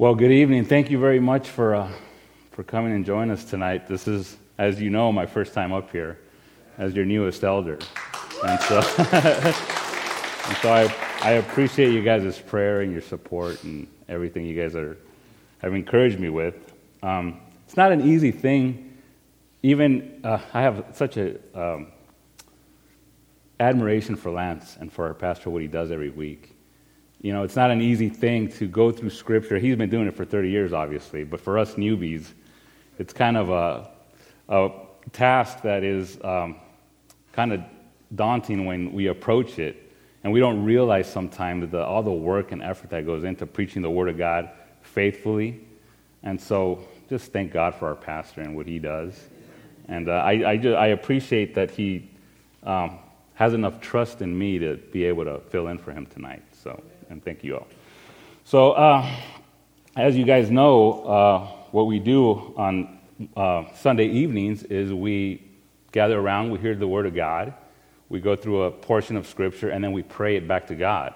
Well, good evening. Thank you very much for, uh, for coming and joining us tonight. This is, as you know, my first time up here as your newest elder. And so, and so I, I appreciate you guys' prayer and your support and everything you guys are, have encouraged me with. Um, it's not an easy thing. Even uh, I have such a um, admiration for Lance and for our pastor, what he does every week. You know, it's not an easy thing to go through Scripture. He's been doing it for 30 years, obviously, but for us newbies, it's kind of a, a task that is um, kind of daunting when we approach it, and we don't realize sometimes the, all the work and effort that goes into preaching the Word of God faithfully. And so, just thank God for our pastor and what he does. And uh, I, I, just, I, appreciate that he um, has enough trust in me to be able to fill in for him tonight. So and thank you all. So, uh, as you guys know, uh, what we do on uh, Sunday evenings is we gather around, we hear the Word of God, we go through a portion of Scripture, and then we pray it back to God.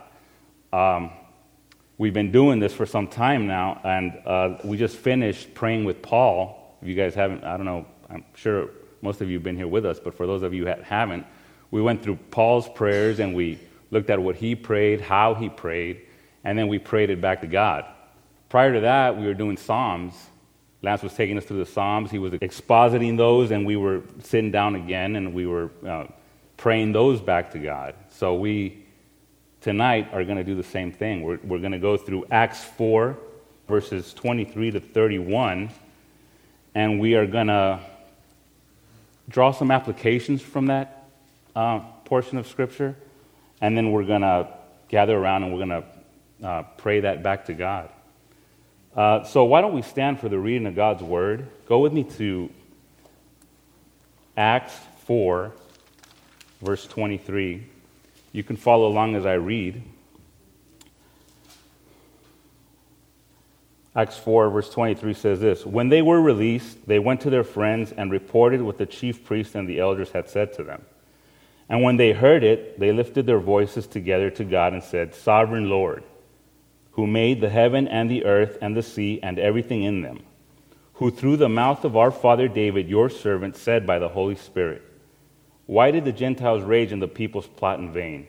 Um, we've been doing this for some time now, and uh, we just finished praying with Paul. If you guys haven't, I don't know, I'm sure most of you have been here with us, but for those of you that haven't, we went through Paul's prayers and we looked at what he prayed, how he prayed, and then we prayed it back to God. Prior to that, we were doing Psalms. Lance was taking us through the Psalms. He was expositing those, and we were sitting down again and we were uh, praying those back to God. So we, tonight, are going to do the same thing. We're, we're going to go through Acts 4, verses 23 to 31, and we are going to draw some applications from that uh, portion of Scripture and then we're going to gather around and we're going to uh, pray that back to God. Uh, so, why don't we stand for the reading of God's Word? Go with me to Acts 4, verse 23. You can follow along as I read. Acts 4, verse 23 says this When they were released, they went to their friends and reported what the chief priests and the elders had said to them. And when they heard it, they lifted their voices together to God and said, Sovereign Lord, who made the heaven and the earth and the sea and everything in them, who through the mouth of our father David, your servant, said by the Holy Spirit, Why did the Gentiles rage and the peoples plot in vain?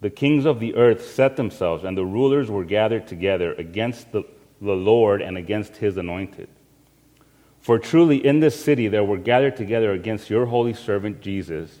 The kings of the earth set themselves, and the rulers were gathered together against the, the Lord and against his anointed. For truly in this city there were gathered together against your holy servant Jesus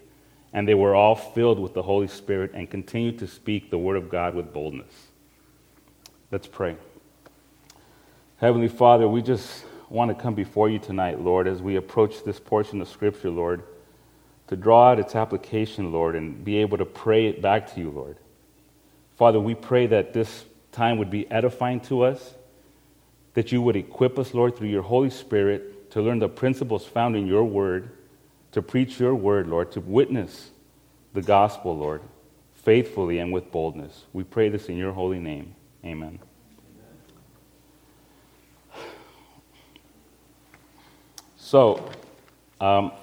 and they were all filled with the Holy Spirit and continued to speak the word of God with boldness. Let's pray. Heavenly Father, we just want to come before you tonight, Lord, as we approach this portion of Scripture, Lord, to draw out its application, Lord, and be able to pray it back to you, Lord. Father, we pray that this time would be edifying to us, that you would equip us, Lord, through your Holy Spirit to learn the principles found in your word, to preach your word, Lord, to witness the gospel, Lord, faithfully and with boldness. We pray this in your holy name. Amen. So, um,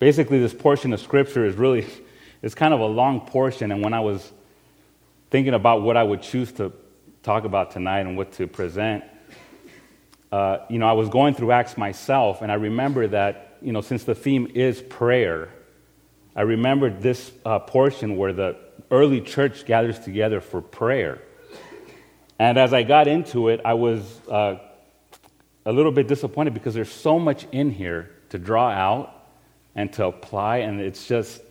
basically, this portion of Scripture is really, it's kind of a long portion. And when I was thinking about what I would choose to talk about tonight and what to present, uh, you know, I was going through Acts myself, and I remember that, you know, since the theme is prayer, I remembered this uh, portion where the early church gathers together for prayer. And as I got into it, I was uh, a little bit disappointed because there's so much in here to draw out and to apply, and it's just,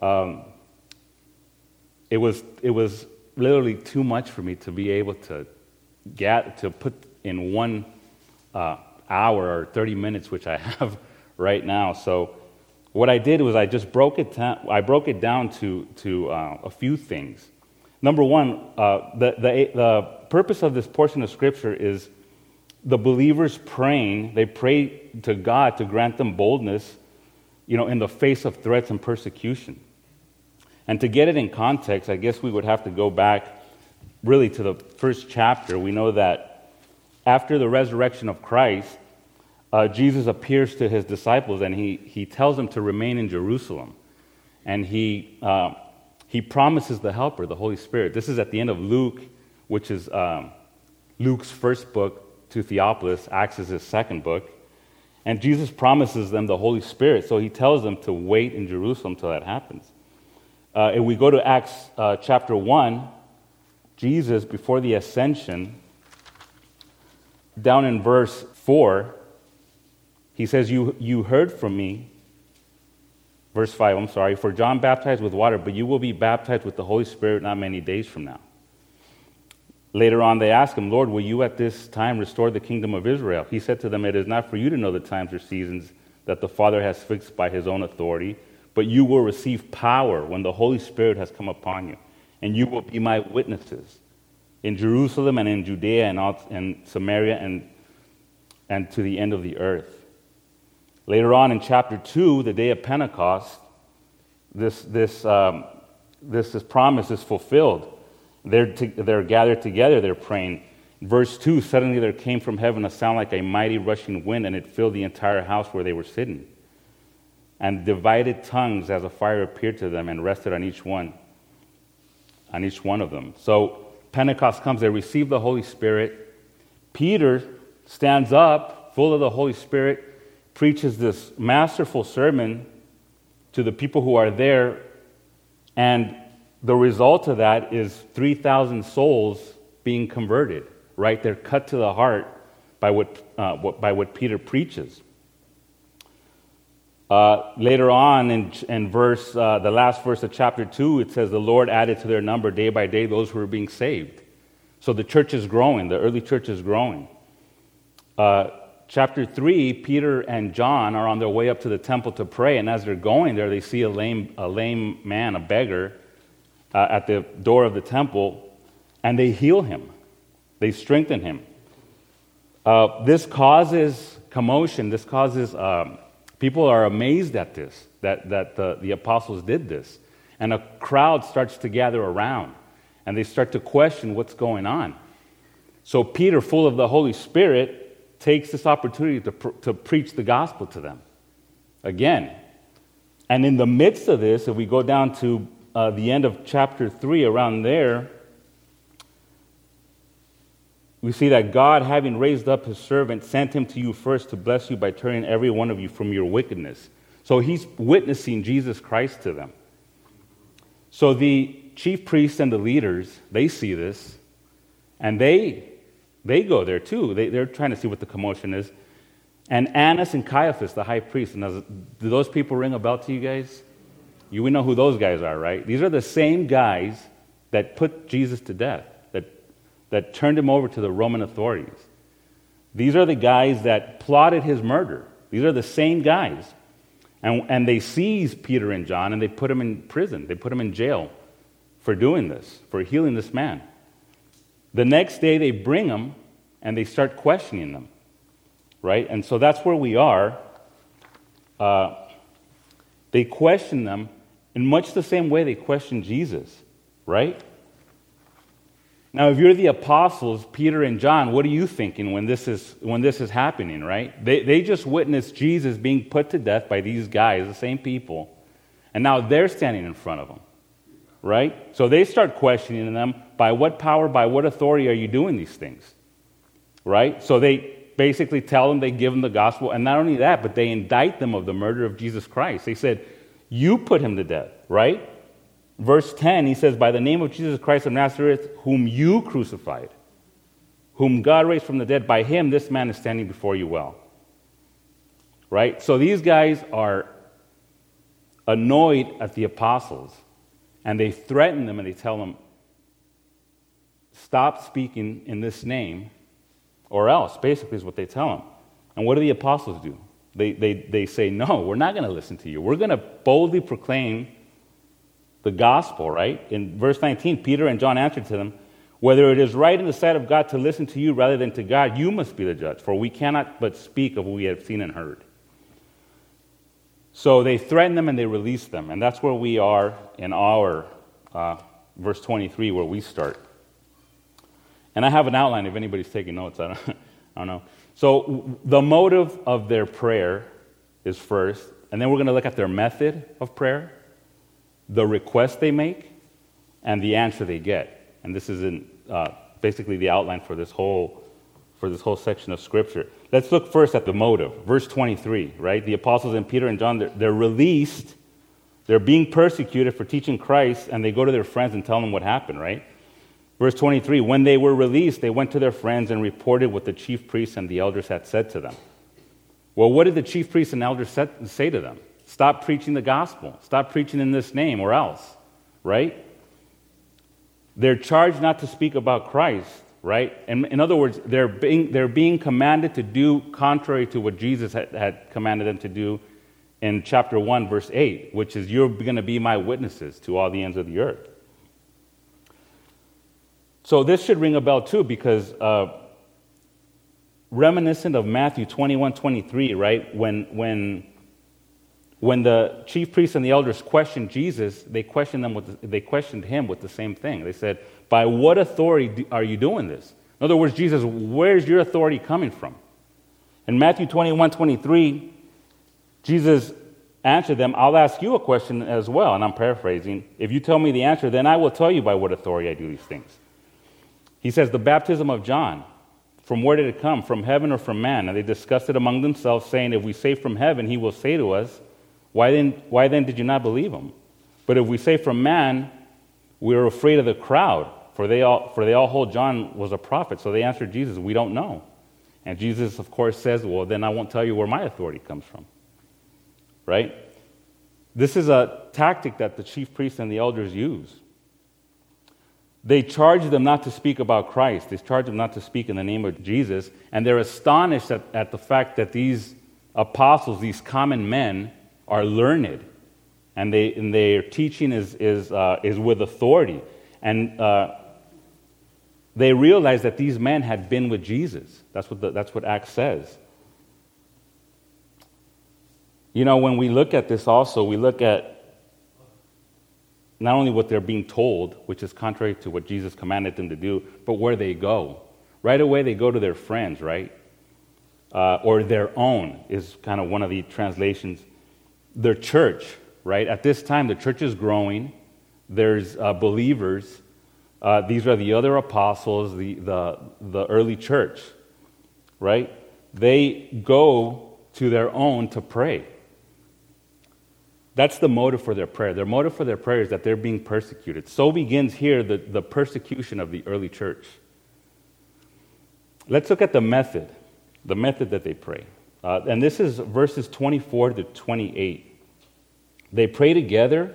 um, it was it was literally too much for me to be able to get to put in one uh, hour or 30 minutes, which I have right now. So what I did was I just broke it down. I broke it down to to uh, a few things. Number one, uh, the, the, the purpose of this portion of Scripture is the believers praying, they pray to God to grant them boldness, you know, in the face of threats and persecution. And to get it in context, I guess we would have to go back really to the first chapter. We know that after the resurrection of Christ, uh, Jesus appears to his disciples and he, he tells them to remain in Jerusalem. And he, uh, he promises the Helper, the Holy Spirit. This is at the end of Luke, which is um, Luke's first book to Theophilus. Acts is his second book. And Jesus promises them the Holy Spirit, so he tells them to wait in Jerusalem till that happens. Uh, if we go to Acts uh, chapter 1, Jesus, before the ascension, down in verse 4, he says, You, you heard from me. Verse 5, I'm sorry, for John baptized with water, but you will be baptized with the Holy Spirit not many days from now. Later on, they asked him, Lord, will you at this time restore the kingdom of Israel? He said to them, It is not for you to know the times or seasons that the Father has fixed by his own authority, but you will receive power when the Holy Spirit has come upon you, and you will be my witnesses in Jerusalem and in Judea and, and Samaria and, and to the end of the earth. Later on in chapter 2, the day of Pentecost, this, this, um, this, this promise is fulfilled. They're, to, they're gathered together, they're praying. Verse 2 Suddenly there came from heaven a sound like a mighty rushing wind, and it filled the entire house where they were sitting. And divided tongues as a fire appeared to them and rested on each one, on each one of them. So Pentecost comes, they receive the Holy Spirit. Peter stands up, full of the Holy Spirit, preaches this masterful sermon to the people who are there, and the result of that is 3,000 souls being converted, right? They're cut to the heart by what, uh, what by what Peter preaches. Uh, later on in, in verse, uh, the last verse of chapter 2, it says, The Lord added to their number day by day those who were being saved. So the church is growing, the early church is growing. Uh, chapter 3, Peter and John are on their way up to the temple to pray, and as they're going there, they see a lame, a lame man, a beggar, uh, at the door of the temple, and they heal him. They strengthen him. Uh, this causes commotion. This causes, um, people are amazed at this, that, that the, the apostles did this. And a crowd starts to gather around, and they start to question what's going on. So Peter, full of the Holy Spirit, takes this opportunity to, pr- to preach the gospel to them again. And in the midst of this, if we go down to uh, the end of chapter 3, around there, we see that God, having raised up his servant, sent him to you first to bless you by turning every one of you from your wickedness. So he's witnessing Jesus Christ to them. So the chief priests and the leaders, they see this, and they, they go there too. They, they're trying to see what the commotion is. And Annas and Caiaphas, the high priest, and do those people ring a bell to you guys? You we know who those guys are, right? These are the same guys that put Jesus to death, that, turned him over to the Roman authorities. These are the guys that plotted his murder. These are the same guys. And, and they seize Peter and John and they put them in prison. They put them in jail for doing this, for healing this man. The next day they bring them and they start questioning them, right? And so that's where we are. Uh, they question them in much the same way they questioned Jesus, right? Now, if you're the apostles, Peter and John, what are you thinking when this is, when this is happening, right? They, they just witnessed Jesus being put to death by these guys, the same people, and now they're standing in front of them, right? So they start questioning them by what power, by what authority are you doing these things, right? So they basically tell them, they give them the gospel, and not only that, but they indict them of the murder of Jesus Christ. They said, you put him to death, right? Verse 10, he says, By the name of Jesus Christ of Nazareth, whom you crucified, whom God raised from the dead, by him this man is standing before you well. Right? So these guys are annoyed at the apostles, and they threaten them and they tell them, Stop speaking in this name, or else, basically, is what they tell them. And what do the apostles do? They, they, they say, No, we're not going to listen to you. We're going to boldly proclaim the gospel, right? In verse 19, Peter and John answered to them, Whether it is right in the sight of God to listen to you rather than to God, you must be the judge, for we cannot but speak of what we have seen and heard. So they threaten them and they release them. And that's where we are in our uh, verse 23, where we start. And I have an outline if anybody's taking notes. I don't, I don't know. So the motive of their prayer is first, and then we're going to look at their method of prayer, the request they make, and the answer they get. And this is in, uh, basically the outline for this whole for this whole section of scripture. Let's look first at the motive. Verse 23, right? The apostles and Peter and John, they're, they're released. They're being persecuted for teaching Christ, and they go to their friends and tell them what happened, right? Verse 23 When they were released, they went to their friends and reported what the chief priests and the elders had said to them. Well, what did the chief priests and elders say to them? Stop preaching the gospel. Stop preaching in this name or else, right? They're charged not to speak about Christ, right? And in other words, they're being, they're being commanded to do contrary to what Jesus had, had commanded them to do in chapter 1, verse 8, which is, You're going to be my witnesses to all the ends of the earth. So this should ring a bell too, because uh, reminiscent of Matthew 21 23, right? When, when, when the chief priests and the elders questioned Jesus, they questioned, them with the, they questioned him with the same thing. They said, By what authority are you doing this? In other words, Jesus, where's your authority coming from? In Matthew 21 23, Jesus answered them, I'll ask you a question as well. And I'm paraphrasing. If you tell me the answer, then I will tell you by what authority I do these things. He says, The baptism of John from where did it come? From heaven or from man? And they discussed it among themselves, saying, If we say from heaven, he will say to us, Why then, why then did you not believe him? But if we say from man, we are afraid of the crowd, for they all, for they all hold John was a prophet. So they answered Jesus, We don't know. And Jesus, of course, says, Well, then I won't tell you where my authority comes from. Right? This is a tactic that the chief priests and the elders use. They charge them not to speak about Christ. They charge them not to speak in the name of Jesus. And they're astonished at, at the fact that these apostles, these common men, are learned. And, they, and their teaching is, is, uh, is with authority. And uh, they realize that these men had been with Jesus. That's what, the, that's what Acts says. You know, when we look at this also, we look at not only what they're being told, which is contrary to what Jesus commanded them to do, but where they go. Right away, they go to their friends, right? Uh, or their own is kind of one of the translations. Their church, right? At this time, the church is growing. There's uh, believers. Uh, these are the other apostles, the, the, the early church, right? They go to their own to pray. That's the motive for their prayer. Their motive for their prayer is that they're being persecuted. So begins here the, the persecution of the early church. Let's look at the method, the method that they pray. Uh, and this is verses 24 to 28. They pray together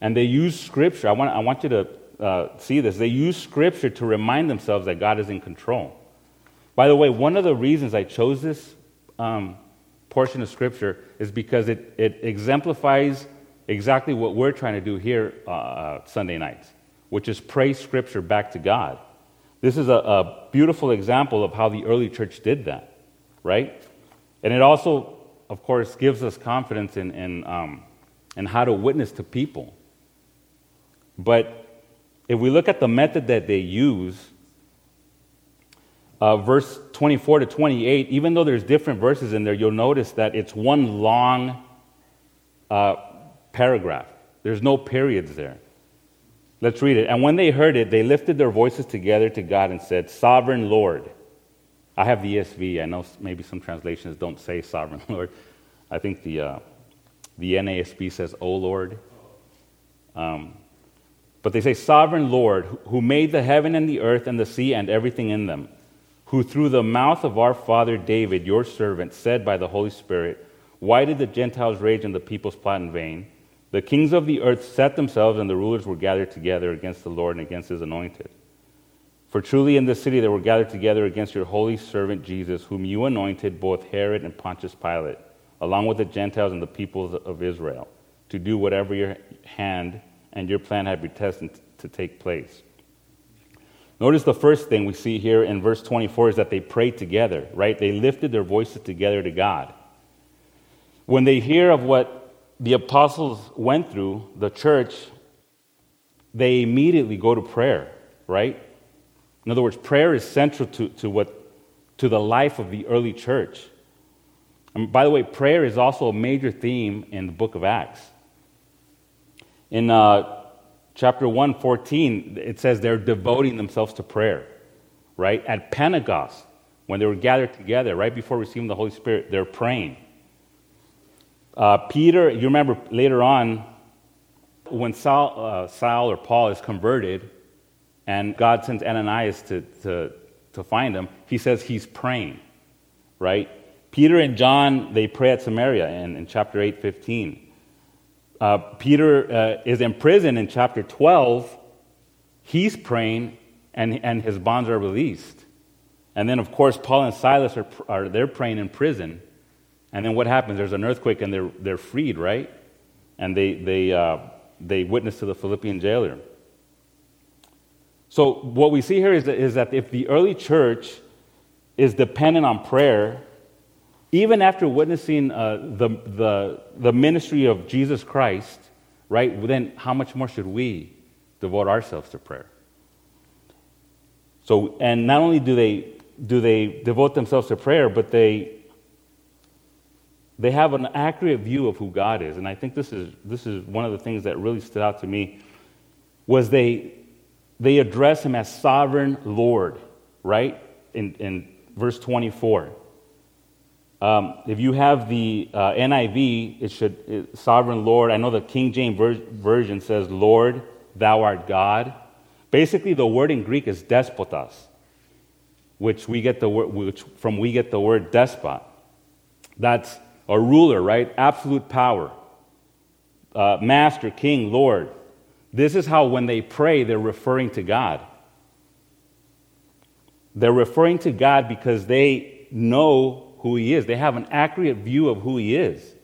and they use scripture. I want, I want you to uh, see this. They use scripture to remind themselves that God is in control. By the way, one of the reasons I chose this um, portion of Scripture is because it, it exemplifies exactly what we're trying to do here uh, uh, Sunday nights, which is pray Scripture back to God. This is a, a beautiful example of how the early church did that, right? And it also, of course, gives us confidence in, in, um, in how to witness to people. But if we look at the method that they use, uh, verse 24 to 28, even though there's different verses in there, you'll notice that it's one long uh, paragraph. There's no periods there. Let's read it. And when they heard it, they lifted their voices together to God and said, Sovereign Lord. I have the ESV. I know maybe some translations don't say Sovereign Lord. I think the, uh, the NASB says, O Lord. Um, but they say, Sovereign Lord, who made the heaven and the earth and the sea and everything in them who through the mouth of our father David, your servant, said by the Holy Spirit, Why did the Gentiles rage and the peoples plot in vain? The kings of the earth set themselves, and the rulers were gathered together against the Lord and against his anointed. For truly in this city they were gathered together against your holy servant Jesus, whom you anointed, both Herod and Pontius Pilate, along with the Gentiles and the peoples of Israel, to do whatever your hand and your plan had been destined to take place. Notice the first thing we see here in verse 24 is that they prayed together, right? They lifted their voices together to God. When they hear of what the apostles went through, the church, they immediately go to prayer, right? In other words, prayer is central to, to, what, to the life of the early church. And by the way, prayer is also a major theme in the book of Acts. In uh, chapter 1, 14, it says they're devoting themselves to prayer, right? At Pentecost, when they were gathered together, right before receiving the Holy Spirit, they're praying. Uh, Peter, you remember later on, when Saul, uh, Saul or Paul is converted, and God sends Ananias to, to, to find him, he says he's praying, right? Peter and John, they pray at Samaria in, in chapter 8, 15. Uh, Peter uh, is in prison in chapter 12. He's praying, and, and his bonds are released. And then, of course, Paul and Silas are, are they're praying in prison. And then what happens? There's an earthquake, and they're, they're freed, right? And they, they, uh, they witness to the Philippian jailer. So, what we see here is that, is that if the early church is dependent on prayer, even after witnessing uh, the, the, the ministry of Jesus Christ, right, then how much more should we devote ourselves to prayer? So, and not only do they, do they devote themselves to prayer, but they, they have an accurate view of who God is. And I think this is, this is one of the things that really stood out to me was they, they address him as sovereign Lord, right? In, in verse 24. Um, if you have the uh, NIV, it should, it, sovereign Lord. I know the King James ver- Version says, Lord, thou art God. Basically, the word in Greek is despotas, which we get the word, which from we get the word despot. That's a ruler, right? Absolute power. Uh, master, king, Lord. This is how when they pray, they're referring to God. They're referring to God because they know who he is. They have an accurate view of who he is.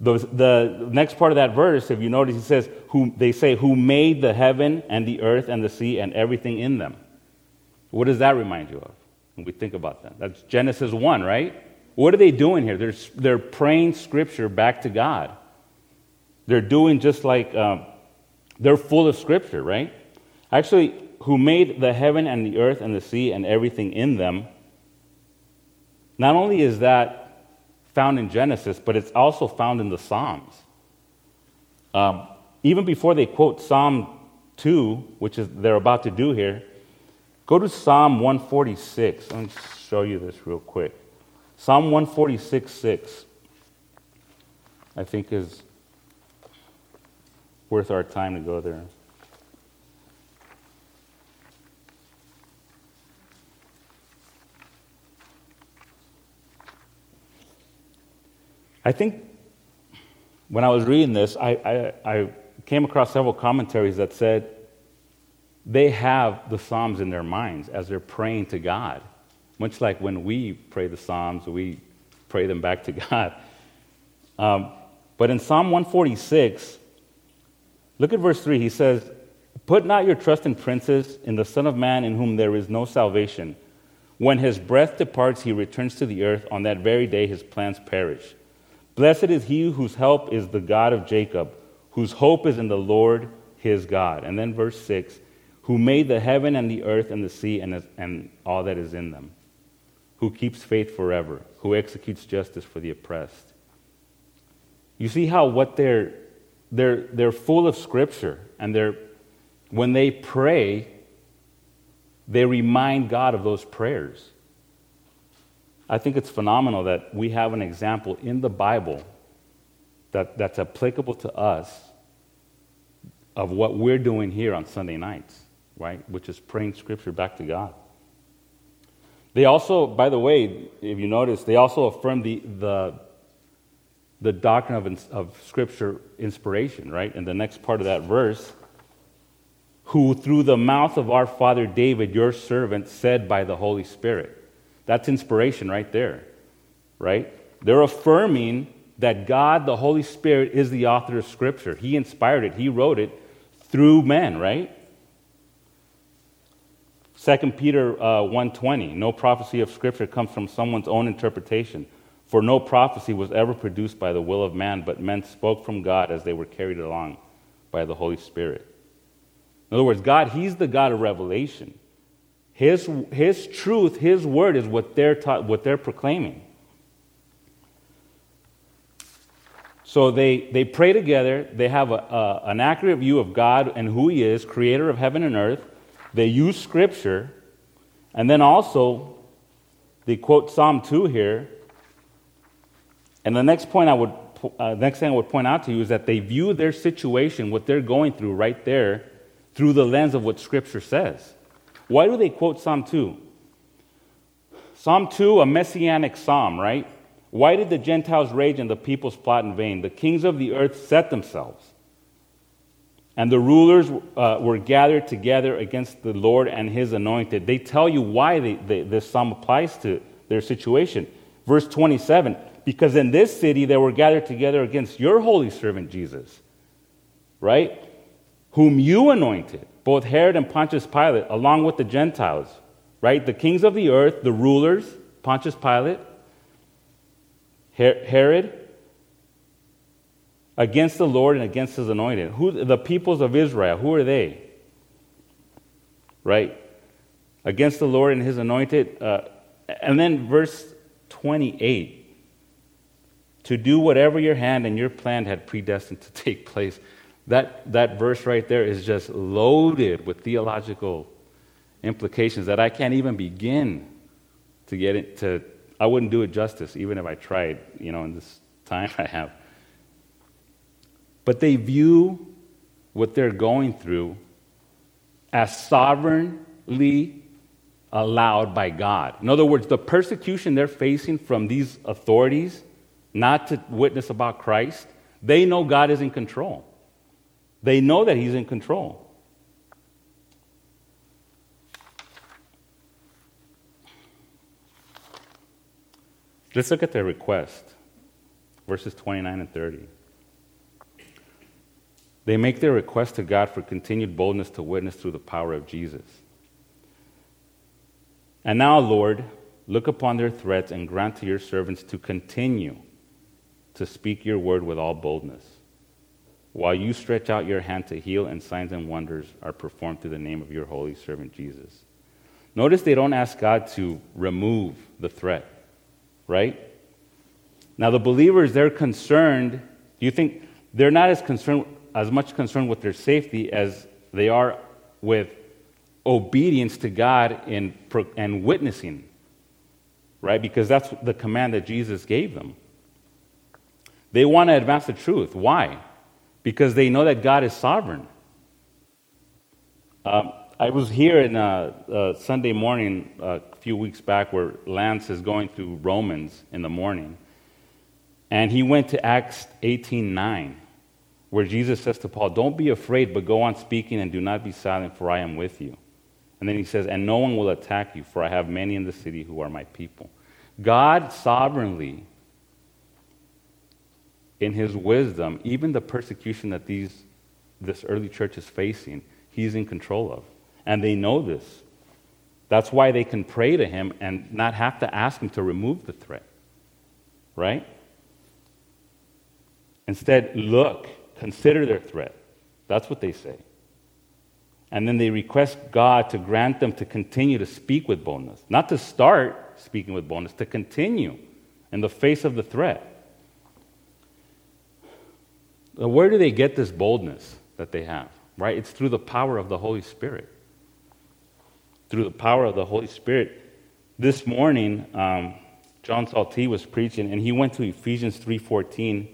The, the next part of that verse, if you notice, he says, who, they say, Who made the heaven and the earth and the sea and everything in them. What does that remind you of when we think about that? That's Genesis 1, right? What are they doing here? They're, they're praying scripture back to God. They're doing just like um, they're full of scripture, right? Actually, who made the heaven and the earth and the sea and everything in them not only is that found in Genesis, but it's also found in the Psalms. Um, even before they quote Psalm 2, which is they're about to do here, go to Psalm 146. Let me show you this real quick. Psalm 146 6, I think, is worth our time to go there. I think when I was reading this, I, I, I came across several commentaries that said they have the Psalms in their minds as they're praying to God. Much like when we pray the Psalms, we pray them back to God. Um, but in Psalm 146, look at verse 3. He says, Put not your trust in princes, in the Son of Man in whom there is no salvation. When his breath departs, he returns to the earth. On that very day, his plans perish. Blessed is he whose help is the God of Jacob, whose hope is in the Lord his God. And then verse 6 who made the heaven and the earth and the sea and, and all that is in them, who keeps faith forever, who executes justice for the oppressed. You see how what they're, they're, they're full of scripture, and they're, when they pray, they remind God of those prayers. I think it's phenomenal that we have an example in the Bible that, that's applicable to us of what we're doing here on Sunday nights, right? Which is praying scripture back to God. They also, by the way, if you notice, they also affirm the, the, the doctrine of, of scripture inspiration, right? In the next part of that verse, who through the mouth of our father David, your servant, said by the Holy Spirit. That's inspiration right there, right? They're affirming that God, the Holy Spirit, is the author of Scripture. He inspired it, He wrote it, through men, right? 2 Peter uh, 1.20, no prophecy of Scripture comes from someone's own interpretation. For no prophecy was ever produced by the will of man, but men spoke from God as they were carried along by the Holy Spirit. In other words, God, He's the God of revelation. His, his truth, His word is what they're, taught, what they're proclaiming. So they, they pray together. They have a, a, an accurate view of God and who He is, creator of heaven and earth. They use Scripture. And then also, they quote Psalm 2 here. And the next point I would, uh, next thing I would point out to you is that they view their situation, what they're going through right there, through the lens of what Scripture says. Why do they quote Psalm 2? Psalm 2, a messianic psalm, right? Why did the Gentiles rage and the peoples plot in vain? The kings of the earth set themselves, and the rulers uh, were gathered together against the Lord and his anointed. They tell you why this psalm applies to their situation. Verse 27 Because in this city they were gathered together against your holy servant Jesus, right? Whom you anointed both Herod and Pontius Pilate, along with the Gentiles, right? The kings of the earth, the rulers, Pontius Pilate, Herod, against the Lord and against his anointed. Who, the peoples of Israel, who are they? Right? Against the Lord and his anointed. Uh, and then verse 28 to do whatever your hand and your plan had predestined to take place. That, that verse right there is just loaded with theological implications that I can't even begin to get it to. I wouldn't do it justice, even if I tried, you know, in this time I have. But they view what they're going through as sovereignly allowed by God. In other words, the persecution they're facing from these authorities, not to witness about Christ, they know God is in control. They know that He's in control. Let's look at their request, verses 29 and 30. They make their request to God for continued boldness to witness through the power of Jesus. And now, Lord, look upon their threats and grant to your servants to continue to speak your word with all boldness while you stretch out your hand to heal, and signs and wonders are performed through the name of your holy servant Jesus. Notice they don't ask God to remove the threat, right? Now, the believers, they're concerned. Do you think they're not as concerned, as much concerned with their safety as they are with obedience to God in, and witnessing, right? Because that's the command that Jesus gave them. They want to advance the truth. Why? Because they know that God is sovereign. Um, I was here in uh, uh, Sunday morning a few weeks back where Lance is going through Romans in the morning. And he went to Acts 18:9, where Jesus says to Paul, Don't be afraid, but go on speaking and do not be silent, for I am with you. And then he says, And no one will attack you, for I have many in the city who are my people. God sovereignly in his wisdom, even the persecution that these, this early church is facing, he's in control of. And they know this. That's why they can pray to him and not have to ask him to remove the threat. Right? Instead, look, consider their threat. That's what they say. And then they request God to grant them to continue to speak with boldness. Not to start speaking with boldness, to continue in the face of the threat. Where do they get this boldness that they have? Right? It's through the power of the Holy Spirit. Through the power of the Holy Spirit. This morning, um, John Salty was preaching, and he went to Ephesians 3.14,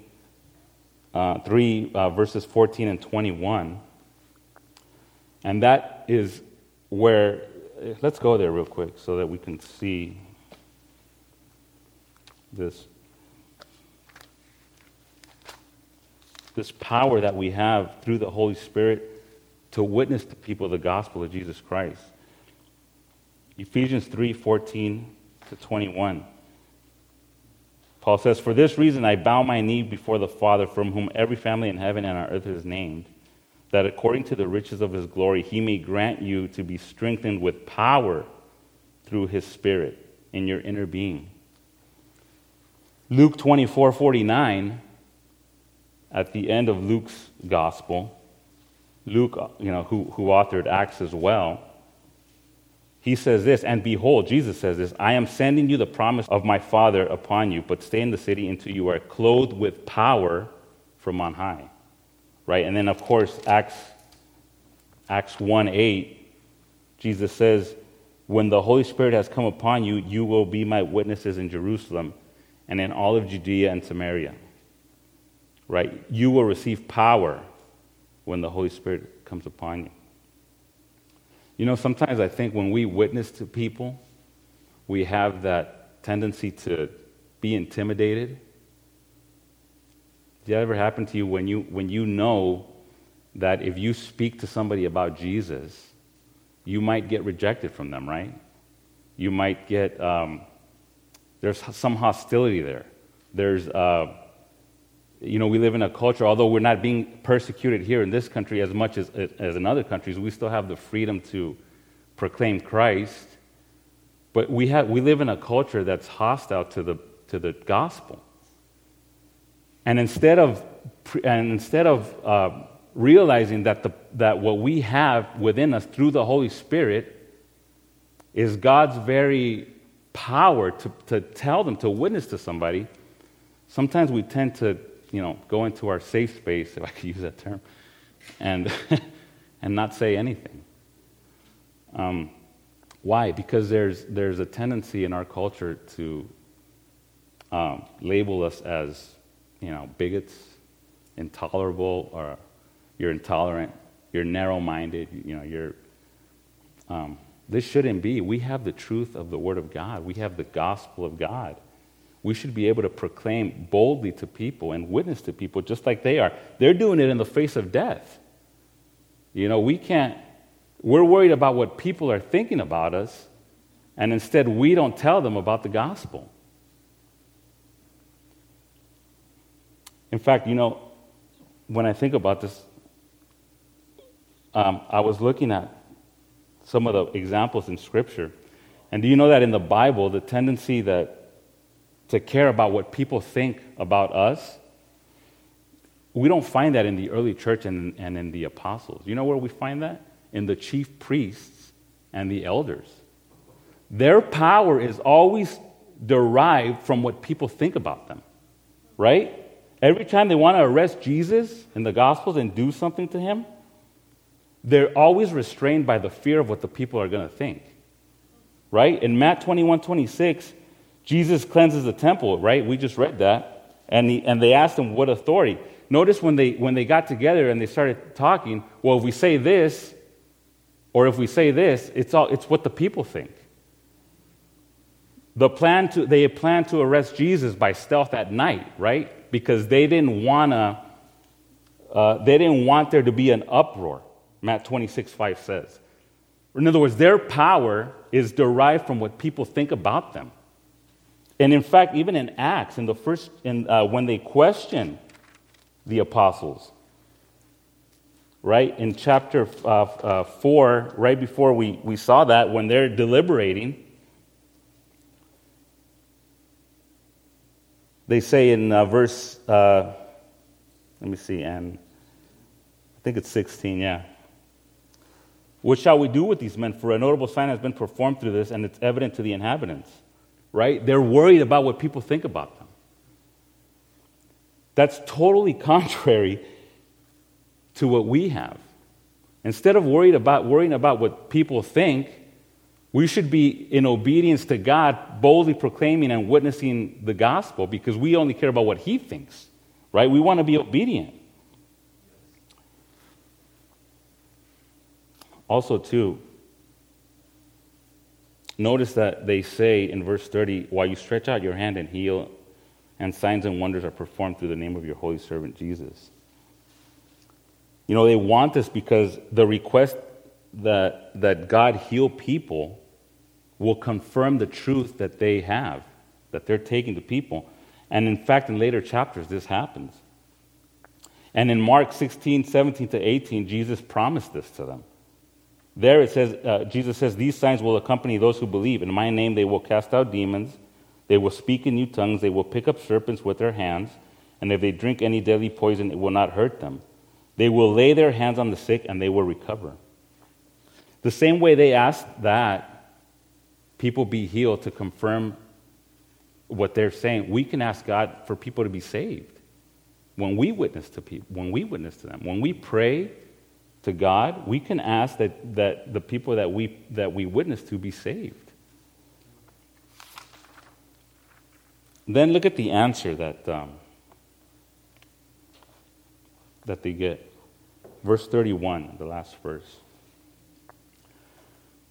uh, 3 uh, verses 14 and 21. And that is where, let's go there real quick so that we can see this this power that we have through the Holy Spirit to witness to people the gospel of Jesus Christ. Ephesians 3 14 to 21. Paul says, For this reason I bow my knee before the Father, from whom every family in heaven and on earth is named, that according to the riches of his glory, he may grant you to be strengthened with power through his Spirit in your inner being. Luke 24 49, at the end of Luke's gospel, Luke, you know, who, who authored Acts as well, he says this, and behold, Jesus says this I am sending you the promise of my Father upon you, but stay in the city until you are clothed with power from on high right? And then, of course, Acts, Acts 1 8, Jesus says, When the Holy Spirit has come upon you, you will be my witnesses in Jerusalem and in all of Judea and Samaria. Right? You will receive power when the Holy Spirit comes upon you. You know, sometimes I think when we witness to people, we have that tendency to be intimidated did that ever happen to you when you, when you know that if you speak to somebody about Jesus, you might get rejected from them, right? You might get, um, there's some hostility there. There's, uh, you know, we live in a culture, although we're not being persecuted here in this country as much as, as in other countries, we still have the freedom to proclaim Christ. But we, have, we live in a culture that's hostile to the, to the gospel. And instead of, and instead of uh, realizing that, the, that what we have within us through the Holy Spirit is God's very power to, to tell them, to witness to somebody, sometimes we tend to, you know, go into our safe space, if I could use that term, and, and not say anything. Um, why? Because there's, there's a tendency in our culture to um, label us as you know, bigots, intolerable, or you're intolerant, you're narrow minded, you know, you're. Um, this shouldn't be. We have the truth of the Word of God, we have the gospel of God. We should be able to proclaim boldly to people and witness to people just like they are. They're doing it in the face of death. You know, we can't, we're worried about what people are thinking about us, and instead we don't tell them about the gospel. In fact, you know, when I think about this, um, I was looking at some of the examples in Scripture. And do you know that in the Bible, the tendency that to care about what people think about us, we don't find that in the early church and, and in the apostles. You know where we find that? In the chief priests and the elders. Their power is always derived from what people think about them, right? Every time they want to arrest Jesus in the Gospels and do something to him, they're always restrained by the fear of what the people are going to think. Right? In Matt 21 26, Jesus cleanses the temple, right? We just read that. And, and they asked him, What authority? Notice when they, when they got together and they started talking, well, if we say this, or if we say this, it's, all, it's what the people think. The plan to, they had planned to arrest Jesus by stealth at night, right? because they didn't want to, uh, they didn't want there to be an uproar. Matt 26, 5 says. In other words, their power is derived from what people think about them. And in fact, even in Acts, in the first, in, uh, when they question the apostles, right, in chapter uh, uh, 4, right before we, we saw that, when they're deliberating, They say in uh, verse, uh, let me see, and I think it's 16, yeah. What shall we do with these men? For a notable sign has been performed through this, and it's evident to the inhabitants. Right? They're worried about what people think about them. That's totally contrary to what we have. Instead of worried about, worrying about what people think, we should be in obedience to God, boldly proclaiming and witnessing the gospel because we only care about what He thinks, right? We want to be obedient. Also, too, notice that they say in verse 30 while you stretch out your hand and heal, and signs and wonders are performed through the name of your holy servant Jesus. You know, they want this because the request that, that God heal people will confirm the truth that they have, that they're taking to people. And in fact, in later chapters, this happens. And in Mark 16, 17 to 18, Jesus promised this to them. There it says, uh, Jesus says, These signs will accompany those who believe. In my name they will cast out demons, they will speak in new tongues, they will pick up serpents with their hands, and if they drink any deadly poison, it will not hurt them. They will lay their hands on the sick and they will recover. The same way they asked that people be healed to confirm what they're saying, we can ask God for people to be saved. When we witness to people, when we witness to them, when we pray to God, we can ask that, that the people that we, that we witness to be saved. Then look at the answer that, um, that they get. Verse 31, the last verse.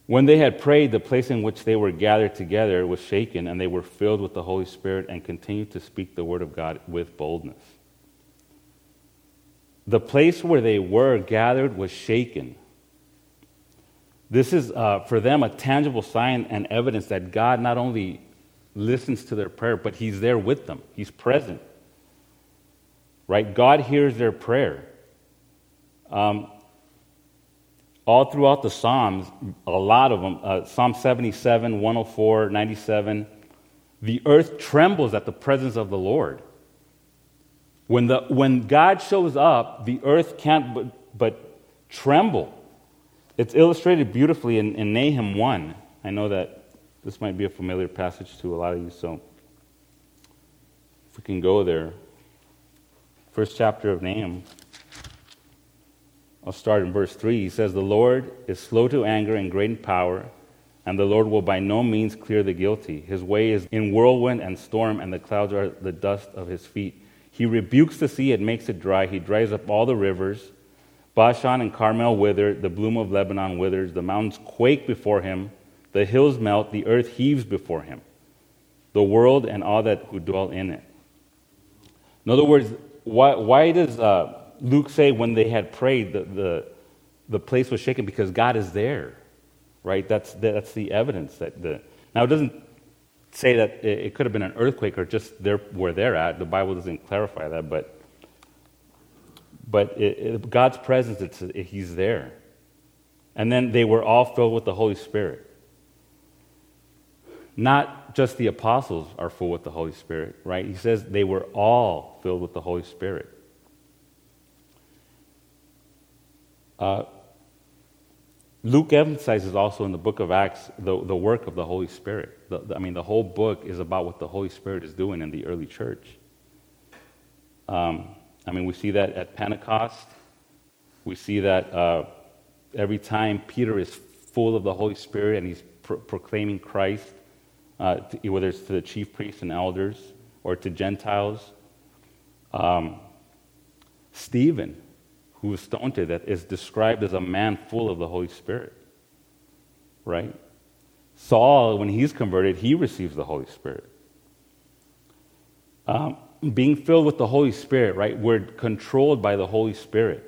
When they had prayed, the place in which they were gathered together was shaken, and they were filled with the Holy Spirit and continued to speak the word of God with boldness. The place where they were gathered was shaken. This is, uh, for them, a tangible sign and evidence that God not only listens to their prayer, but He's there with them, He's present. Right? God hears their prayer. Um, all throughout the Psalms, a lot of them, uh, Psalm 77, 104, 97, the earth trembles at the presence of the Lord. When, the, when God shows up, the earth can't but, but tremble. It's illustrated beautifully in, in Nahum 1. I know that this might be a familiar passage to a lot of you, so if we can go there. First chapter of Nahum. I'll start in verse 3. He says, The Lord is slow to anger and great in power, and the Lord will by no means clear the guilty. His way is in whirlwind and storm, and the clouds are the dust of his feet. He rebukes the sea and makes it dry. He dries up all the rivers. Bashan and Carmel wither, the bloom of Lebanon withers, the mountains quake before him, the hills melt, the earth heaves before him, the world and all that who dwell in it. In other words, why, why does uh, Luke say when they had prayed, the, the, the place was shaken because God is there, right? That's, that's the evidence. That the, now, it doesn't say that it, it could have been an earthquake or just there where they're at. The Bible doesn't clarify that, but, but it, it, God's presence, it's, He's there. And then they were all filled with the Holy Spirit. Not just the apostles are full with the Holy Spirit, right? He says they were all filled with the Holy Spirit. Uh, Luke emphasizes also in the book of Acts the, the work of the Holy Spirit. The, I mean, the whole book is about what the Holy Spirit is doing in the early church. Um, I mean, we see that at Pentecost. We see that uh, every time Peter is full of the Holy Spirit and he's pro- proclaiming Christ, uh, to, whether it's to the chief priests and elders or to Gentiles. Um, Stephen who was stoned to death is described as a man full of the Holy Spirit. Right? Saul, when he's converted, he receives the Holy Spirit. Um, being filled with the Holy Spirit, right? We're controlled by the Holy Spirit.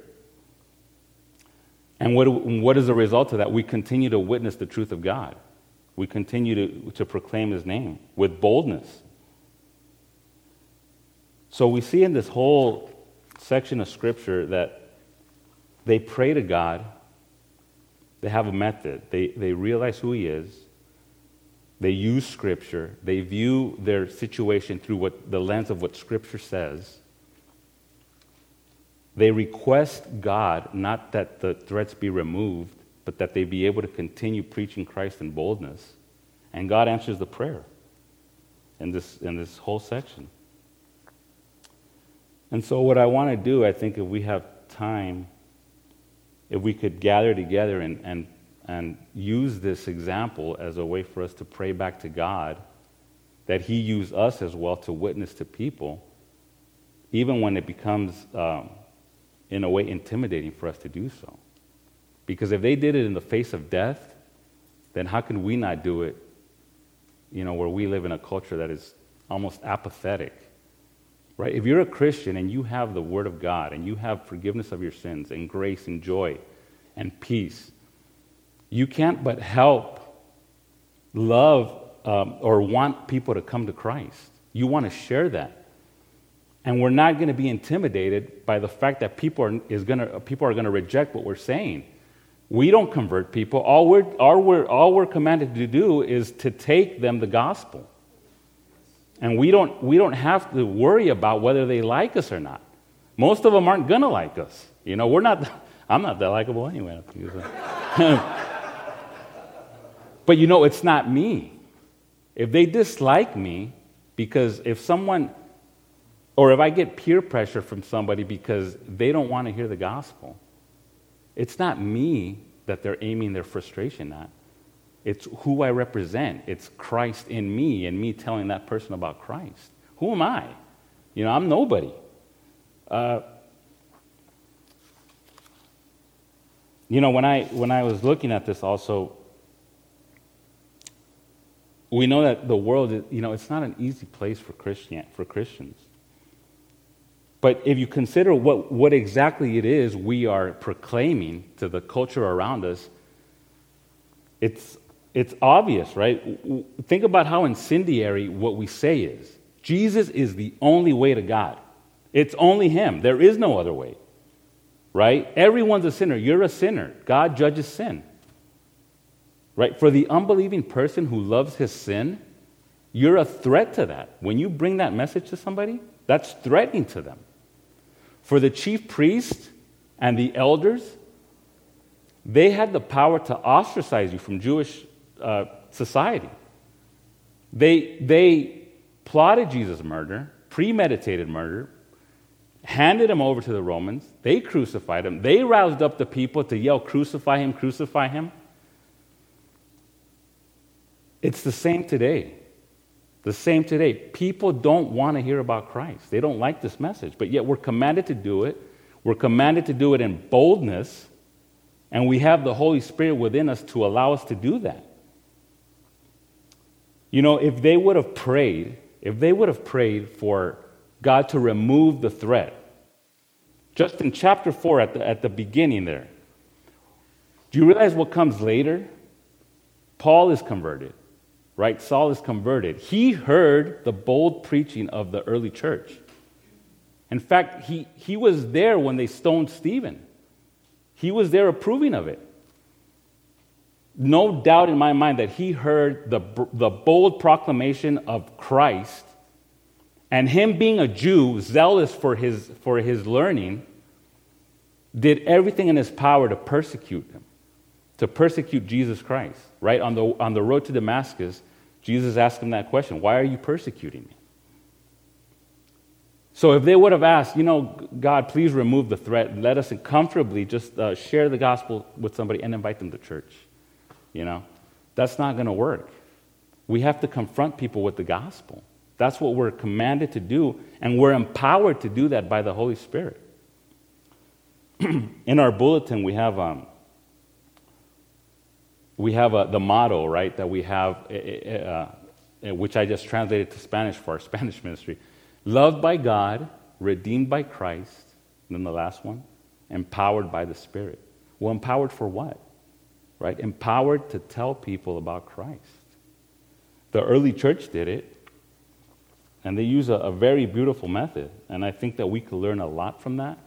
And what, what is the result of that? We continue to witness the truth of God. We continue to, to proclaim His name with boldness. So we see in this whole section of Scripture that they pray to God. They have a method. They, they realize who He is. They use Scripture. They view their situation through what, the lens of what Scripture says. They request God not that the threats be removed, but that they be able to continue preaching Christ in boldness. And God answers the prayer in this, in this whole section. And so, what I want to do, I think, if we have time, if we could gather together and, and, and use this example as a way for us to pray back to God, that He use us as well to witness to people, even when it becomes, um, in a way, intimidating for us to do so. Because if they did it in the face of death, then how can we not do it, you know, where we live in a culture that is almost apathetic? Right? If you're a Christian and you have the Word of God and you have forgiveness of your sins and grace and joy and peace, you can't but help love um, or want people to come to Christ. You want to share that. And we're not going to be intimidated by the fact that people are, is gonna, people are going to reject what we're saying. We don't convert people. All we're, all, we're, all we're commanded to do is to take them the gospel. And we don't, we don't have to worry about whether they like us or not. Most of them aren't going to like us. You know, we're not, I'm not that likable anyway. but you know, it's not me. If they dislike me, because if someone, or if I get peer pressure from somebody because they don't want to hear the gospel, it's not me that they're aiming their frustration at. It's who I represent. It's Christ in me and me telling that person about Christ. Who am I? You know, I'm nobody. Uh, you know, when I, when I was looking at this also, we know that the world, you know, it's not an easy place for, Christian, for Christians. But if you consider what, what exactly it is we are proclaiming to the culture around us, it's, it's obvious, right? Think about how incendiary what we say is. Jesus is the only way to God. It's only Him. There is no other way, right? Everyone's a sinner. You're a sinner. God judges sin. Right? For the unbelieving person who loves his sin, you're a threat to that. When you bring that message to somebody, that's threatening to them. For the chief priest and the elders, they had the power to ostracize you from Jewish uh, society. They, they plotted Jesus' murder, premeditated murder, handed him over to the Romans. They crucified him. They roused up the people to yell, Crucify him, crucify him. It's the same today. The same today. People don't want to hear about Christ. They don't like this message, but yet we're commanded to do it. We're commanded to do it in boldness, and we have the Holy Spirit within us to allow us to do that. You know, if they would have prayed, if they would have prayed for God to remove the threat, just in chapter 4 at the, at the beginning there, do you realize what comes later? Paul is converted right? Saul is converted. He heard the bold preaching of the early church. In fact, he, he was there when they stoned Stephen, he was there approving of it. No doubt in my mind that he heard the, the bold proclamation of Christ and him being a Jew, zealous for his, for his learning, did everything in his power to persecute him, to persecute Jesus Christ, right? On the, on the road to Damascus, Jesus asked him that question Why are you persecuting me? So if they would have asked, you know, God, please remove the threat, let us comfortably just uh, share the gospel with somebody and invite them to church, you know, that's not going to work. We have to confront people with the gospel. That's what we're commanded to do, and we're empowered to do that by the Holy Spirit. In our bulletin, we have um, we have a, the motto, right, that we have, uh, uh, which I just translated to Spanish for our Spanish ministry loved by God, redeemed by Christ, and then the last one, empowered by the Spirit. Well, empowered for what? Right? Empowered to tell people about Christ. The early church did it, and they use a, a very beautiful method, and I think that we could learn a lot from that.